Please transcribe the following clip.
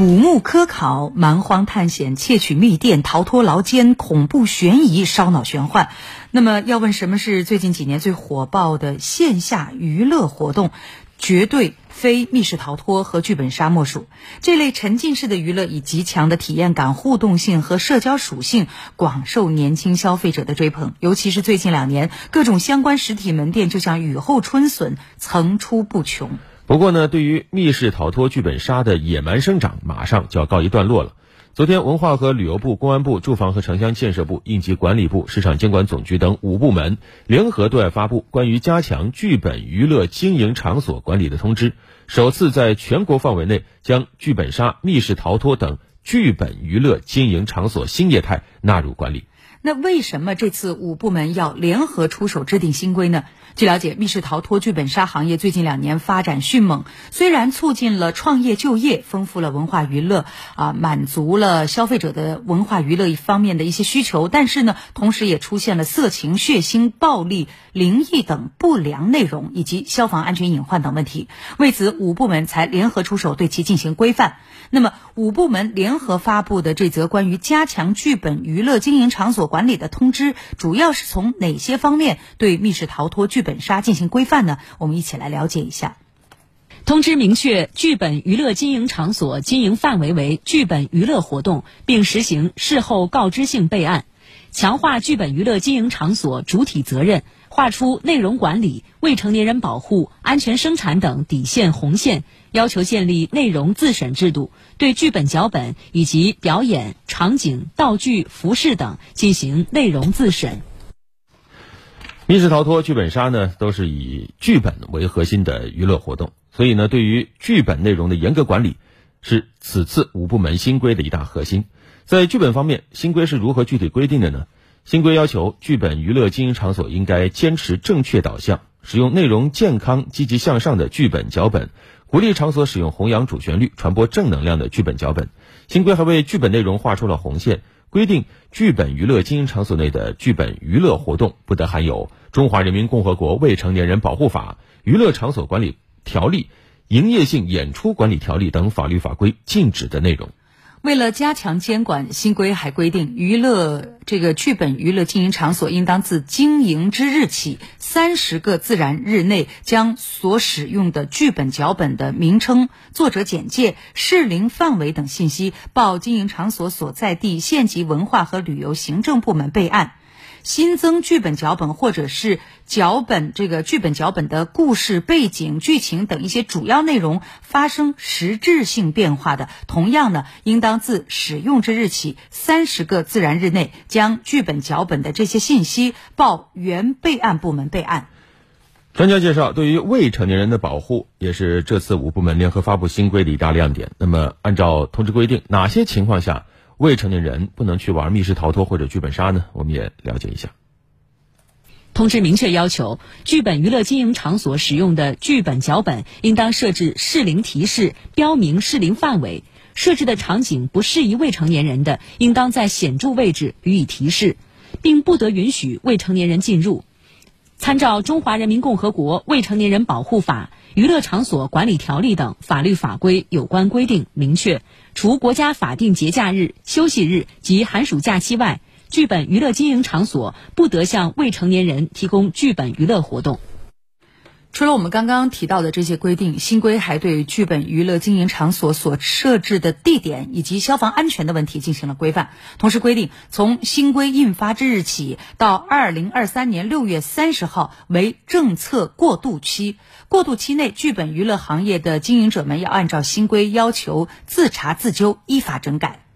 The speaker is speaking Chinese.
古墓科考、蛮荒探险、窃取密电、逃脱牢监、恐怖悬疑、烧脑玄幻。那么，要问什么是最近几年最火爆的线下娱乐活动？绝对非密室逃脱和剧本杀莫属。这类沉浸式的娱乐以极强的体验感、互动性和社交属性，广受年轻消费者的追捧。尤其是最近两年，各种相关实体门店就像雨后春笋，层出不穷。不过呢，对于密室逃脱、剧本杀的野蛮生长，马上就要告一段落了。昨天，文化和旅游部、公安部、住房和城乡建设部、应急管理部、市场监管总局等五部门联合对外发布关于加强剧本娱乐经营场所管理的通知，首次在全国范围内将剧本杀、密室逃脱等剧本娱乐经营场所新业态纳入管理。那为什么这次五部门要联合出手制定新规呢？据了解，密室逃脱、剧本杀行业最近两年发展迅猛，虽然促进了创业就业，丰富了文化娱乐，啊，满足了消费者的文化娱乐一方面的一些需求，但是呢，同时也出现了色情、血腥、暴力、灵异等不良内容，以及消防安全隐患等问题。为此，五部门才联合出手对其进行规范。那么，五部门联合发布的这则关于加强剧本娱乐经营场所管理的通知，主要是从哪些方面对密室逃脱、剧本杀进行规范呢？我们一起来了解一下。通知明确，剧本娱乐经营场所经营范围为剧本娱乐活动，并实行事后告知性备案，强化剧本娱乐经营场所主体责任。划出内容管理、未成年人保护、安全生产等底线红线，要求建立内容自审制度，对剧本脚本以及表演场景、道具、服饰等进行内容自审。密室逃脱、剧本杀呢，都是以剧本为核心的娱乐活动，所以呢，对于剧本内容的严格管理，是此次五部门新规的一大核心。在剧本方面，新规是如何具体规定的呢？新规要求，剧本娱乐经营场所应该坚持正确导向，使用内容健康、积极向上的剧本脚本，鼓励场所使用弘扬主旋律、传播正能量的剧本脚本。新规还为剧本内容画出了红线，规定剧本娱乐经营场所内的剧本娱乐活动不得含有《中华人民共和国未成年人保护法》《娱乐场所管理条例》《营业性演出管理条例》等法律法规禁止的内容。为了加强监管，新规还规定，娱乐这个剧本娱乐经营场所应当自经营之日起三十个自然日内，将所使用的剧本脚本的名称、作者简介、适龄范围等信息报经营场所所在地县级文化和旅游行政部门备案。新增剧本脚本或者是脚本这个剧本脚本的故事背景、剧情等一些主要内容发生实质性变化的，同样呢，应当自使用之日起三十个自然日内，将剧本脚本的这些信息报原备案部门备案。专家介绍，对于未成年人的保护也是这次五部门联合发布新规的一大亮点。那么，按照通知规定，哪些情况下？未成年人不能去玩密室逃脱或者剧本杀呢？我们也了解一下。通知明确要求，剧本娱乐经营场所使用的剧本脚本应当设置适龄提示，标明适龄范围。设置的场景不适宜未成年人的，应当在显著位置予以提示，并不得允许未成年人进入。按照《中华人民共和国未成年人保护法》。娱乐场所管理条例等法律法规有关规定明确，除国家法定节假日、休息日及寒暑假期外，剧本娱乐经营场所不得向未成年人提供剧本娱乐活动。除了我们刚刚提到的这些规定，新规还对剧本娱乐经营场所所设置的地点以及消防安全的问题进行了规范。同时规定，从新规印发之日起到二零二三年六月三十号为政策过渡期。过渡期内，剧本娱乐行业的经营者们要按照新规要求自查自纠，依法整改。